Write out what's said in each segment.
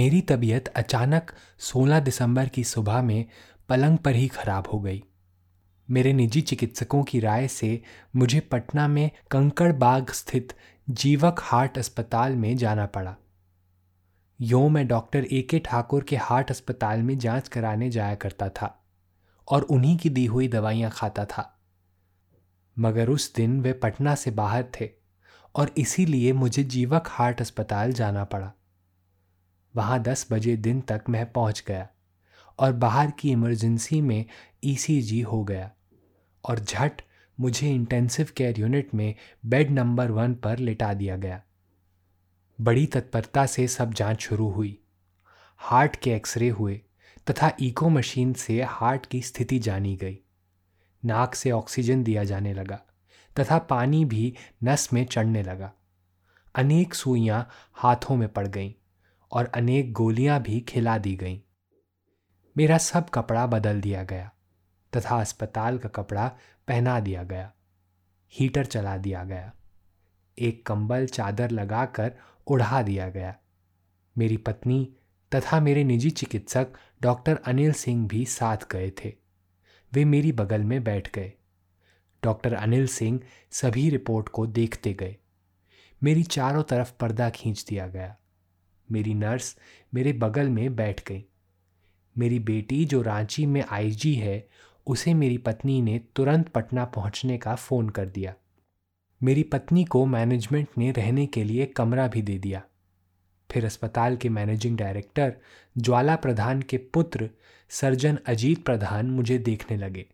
मेरी तबीयत अचानक 16 दिसंबर की सुबह में पलंग पर ही खराब हो गई। मेरे निजी चिकित्सकों की राय से मुझे पटना में कंकड़ बाग स्थित जीवक हार्ट अस्पताल में जाना पड़ा। यो मैं डॉक्टर ए के ठाकुर के हार्ट अस्पताल में जाँच कराने जाया करता था और उन्हीं की दी हुई दवाइयाँ खाता था। मगर उस दिन वे पटना से बाहर थे और इसीलिए मुझे जीवक हार्ट अस्पताल जाना पड़ा। वहाँ दस बजे दिन तक मैं पहुँच गया और बाहर की इमरजेंसी में ईसीजी हो गया और झट मुझे इंटेंसिव केयर यूनिट में बेड नंबर वन पर लिटा दिया गया। बड़ी तत्परता से सब जाँच शुरू हुई। हार्ट के एक्सरे हुए तथा इको मशीन से हार्ट की स्थिति जानी गई। नाक से ऑक्सीजन दिया जाने लगा तथा पानी भी नस में चढ़ने लगा। अनेक सुइयाँ हाथों में पड़ गईं। और अनेक गोलियाँ भी खिला दी गईं। मेरा सब कपड़ा बदल दिया गया तथा अस्पताल का कपड़ा पहना दिया गया, हीटर चला दिया गया, एक कंबल चादर लगाकर उड़ा दिया गया। मेरी पत्नी तथा मेरे निजी चिकित्सक डॉक्टर अनिल सिंह भी साथ गए थे। वे मेरी बगल में बैठ गए। डॉक्टर अनिल सिंह सभी रिपोर्ट को देखते गए। मेरी चारों तरफ़ पर्दा खींच दिया गया। मेरी नर्स मेरे बगल में बैठ गई। मेरी बेटी जो रांची में आईजी है, उसे मेरी पत्नी ने तुरंत पटना पहुँचने का फ़ोन कर दिया। मेरी पत्नी को मैनेजमेंट ने रहने के लिए कमरा भी दे दिया। फिर अस्पताल के मैनेजिंग डायरेक्टर ज्वाला प्रधान के पुत्र, सर्जन अजीत प्रधान मुझे देखने लगे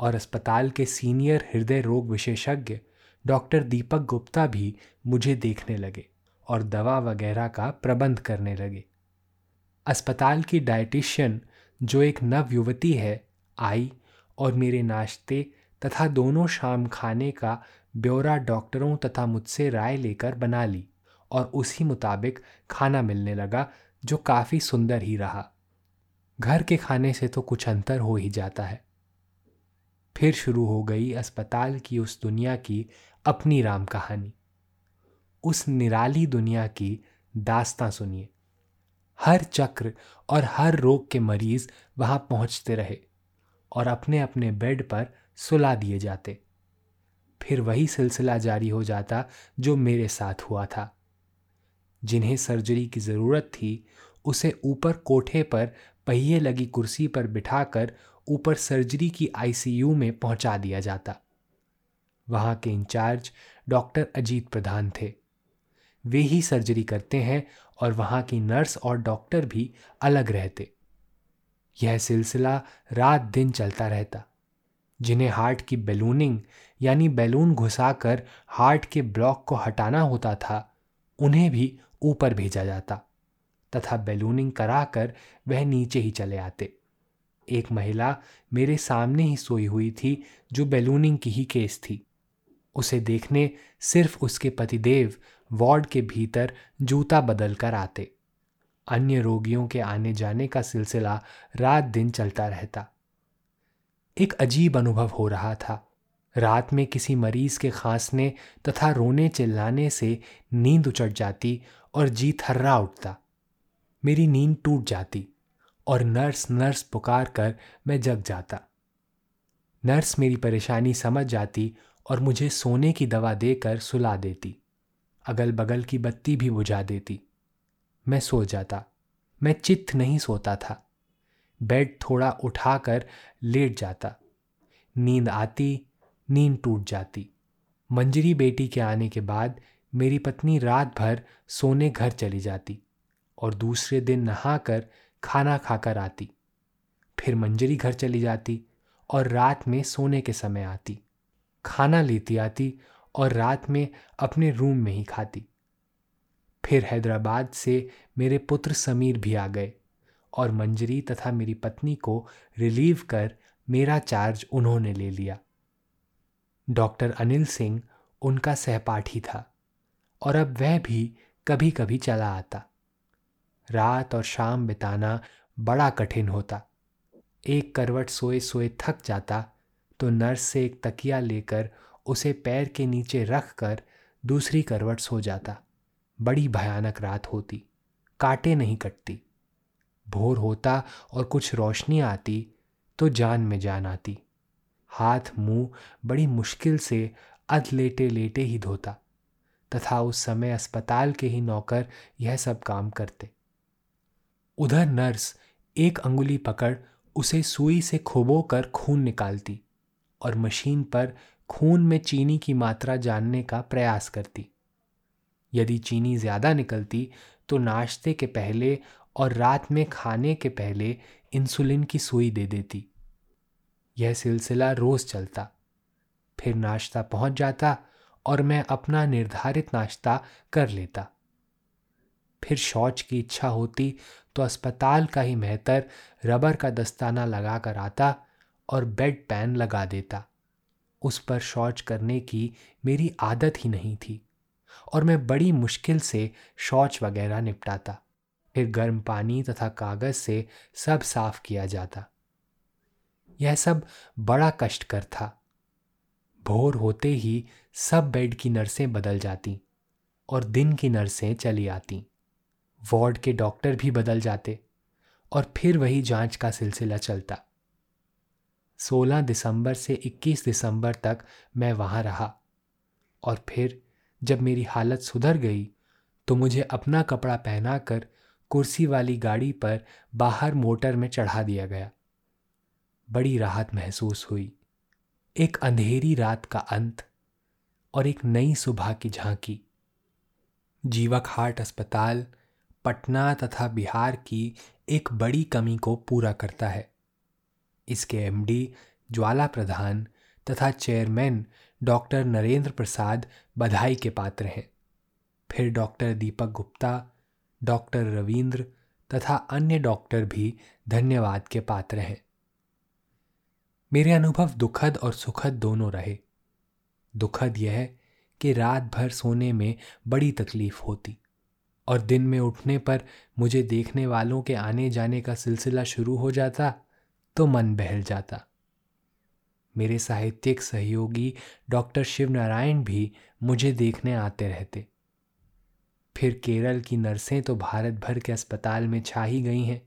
और अस्पताल के सीनियर हृदय रोग विशेषज्ञ डॉक्टर दीपक गुप्ता भी मुझे देखने लगे। और दवा वगैरह का प्रबंध करने लगे। अस्पताल की डाइटिशियन जो एक नव युवती है, आई और मेरे नाश्ते तथा दोनों शाम खाने का ब्यौरा डॉक्टरों तथा मुझसे राय लेकर बना ली और उसी मुताबिक खाना मिलने लगा, जो काफ़ी सुंदर ही रहा। घर के खाने से तो कुछ अंतर हो ही जाता है। फिर शुरू हो गई अस्पताल की उस दुनिया की अपनी राम कहानी। उस निराली दुनिया की दास्तां सुनिए। हर चक्र और हर रोग के मरीज़ वहाँ पहुँचते रहे और अपने अपने बेड पर सुला दिए जाते। फिर वही सिलसिला जारी हो जाता जो मेरे साथ हुआ था। जिन्हें सर्जरी की ज़रूरत थी, उसे ऊपर कोठे पर पहिए लगी कुर्सी पर बिठाकर ऊपर सर्जरी की आईसीयू में पहुँचा दिया जाता। वहाँ के इंचार्ज डॉक्टर अजीत प्रधान थे। वे ही सर्जरी करते हैं और वहाँ की नर्स और डॉक्टर भी अलग रहते। यह सिलसिला रात दिन चलता रहता, जिन्हें हार्ट की बैलूनिंग यानी बैलून घुसाकर हार्ट के ब्लॉक को हटाना होता था, उन्हें भी ऊपर भेजा जाता, तथा बैलूनिंग कराकर वह नीचे ही चले आते। एक महिला मेरे सामने ही सोई हुई थी, जो बैलूनिंग की ही केस थी। उसे देखने सिर्फ़ उसके पतिदेव वार्ड के भीतर जूता बदल कर आते। अन्य रोगियों के आने जाने का सिलसिला रात दिन चलता रहता। एक अजीब अनुभव हो रहा था। रात में किसी मरीज़ के खांसने तथा रोने चिल्लाने से नींद उचट जाती और जी थर्रा उठता। मेरी नींद टूट जाती और नर्स नर्स पुकार कर मैं जग जाता। नर्स मेरी परेशानी समझ जाती और मुझे सोने की दवा देकर सुला देती। अगल बगल की बत्ती भी बुझा देती। मैं सो जाता। मैं चित्त नहीं सोता था। बेड थोड़ा उठाकर लेट जाता। नींद आती, नींद टूट जाती। मंजरी बेटी के आने के बाद मेरी पत्नी रात भर सोने घर चली जाती और दूसरे दिन नहाकर खाना खाकर आती। फिर मंजरी घर चली जाती और रात में सोने के समय आती। खाना लेती आती और रात में अपने रूम में ही खाती। फिर हैदराबाद से मेरे पुत्र समीर भी आ गए और मंजरी तथा मेरी पत्नी को रिलीव कर मेरा चार्ज उन्होंने ले लिया। डॉक्टर अनिल सिंह उनका सहपाठी था और अब वह भी कभी कभी चला आता। रात और शाम बिताना बड़ा कठिन होता। एक करवट सोए सोए थक जाता तो नर्स से एक तकिया लेकर उसे पैर के नीचे रख कर दूसरी करवट सो जाता। बड़ी भयानक रात होती, काटे नहीं कटती। भोर होता और कुछ रोशनी आती तो जान में जान आती। हाथ मुँह बड़ी मुश्किल से अध लेटे लेटे ही धोता, तथा उस समय अस्पताल के ही नौकर यह सब काम करते। उधर नर्स एक अंगुली पकड़ उसे सुई से खुबो कर खून निकालती और मशीन पर खून में चीनी की मात्रा जानने का प्रयास करती। यदि चीनी ज़्यादा निकलती तो नाश्ते के पहले और रात में खाने के पहले इंसुलिन की सुई दे देती। यह सिलसिला रोज़ चलता। फिर नाश्ता पहुँच जाता और मैं अपना निर्धारित नाश्ता कर लेता। फिर शौच की इच्छा होती तो अस्पताल का ही मेहतर रबर का दस्ताना लगा कर आता और बेड पैन लगा देता। उस पर शौच करने की मेरी आदत ही नहीं थी और मैं बड़ी मुश्किल से शौच वगैरह निपटाता। फिर गर्म पानी तथा कागज़ से सब साफ़ किया जाता। यह सब बड़ा कष्टकर था। भोर होते ही सब बेड की नर्सें बदल जाती और दिन की नर्सें चली आती। वार्ड के डॉक्टर भी बदल जाते और फिर वही जाँच का सिलसिला चलता। 16 दिसंबर से 21 दिसंबर तक मैं वहाँ रहा। और फिर जब मेरी हालत सुधर गई तो मुझे अपना कपड़ा पहनाकर कुर्सी वाली गाड़ी पर बाहर मोटर में चढ़ा दिया गया। बड़ी राहत महसूस हुई। एक अंधेरी रात का अंत और एक नई सुबह की झांकी। जीवक हार्ट अस्पताल, पटना तथा बिहार की एक बड़ी कमी को पूरा करता है। इसके एमडी ज्वाला प्रधान तथा चेयरमैन डॉक्टर नरेंद्र प्रसाद बधाई के पात्र हैं। फिर डॉक्टर दीपक गुप्ता, डॉक्टर रविंद्र तथा अन्य डॉक्टर भी धन्यवाद के पात्र हैं। मेरे अनुभव दुखद और सुखद दोनों रहे। दुखद यह कि रात भर सोने में बड़ी तकलीफ़ होती और दिन में उठने पर मुझे देखने वालों के आने जाने का सिलसिला शुरू हो जाता तो मन बहल जाता। मेरे साहित्यिक सहयोगी डॉक्टर शिव नारायण भी मुझे देखने आते रहते। फिर केरल की नर्सें तो भारत भर के अस्पताल में छा ही गई हैं।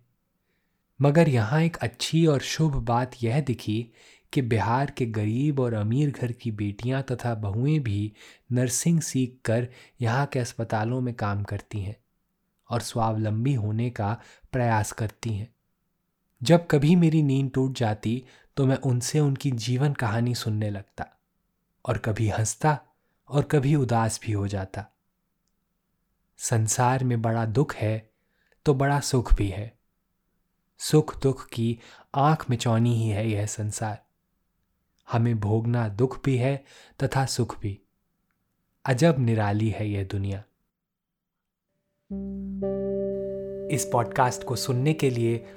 मगर यहाँ एक अच्छी और शुभ बात यह दिखी कि बिहार के गरीब और अमीर घर की बेटियाँ तथा बहुएँ भी नर्सिंग सीख कर यहाँ के अस्पतालों में काम करती हैं और स्वावलंबी होने का प्रयास करती हैं। जब कभी मेरी नींद टूट जाती तो मैं उनसे उनकी जीवन कहानी सुनने लगता और कभी हंसता और कभी उदास भी हो जाता। संसार में बड़ा दुख है तो बड़ा सुख भी है। सुख दुख की आँख मिचौनी ही है यह संसार। हमें भोगना दुख भी है तथा सुख भी। अजब निराली है यह दुनिया। इस पॉडकास्ट को सुनने के लिए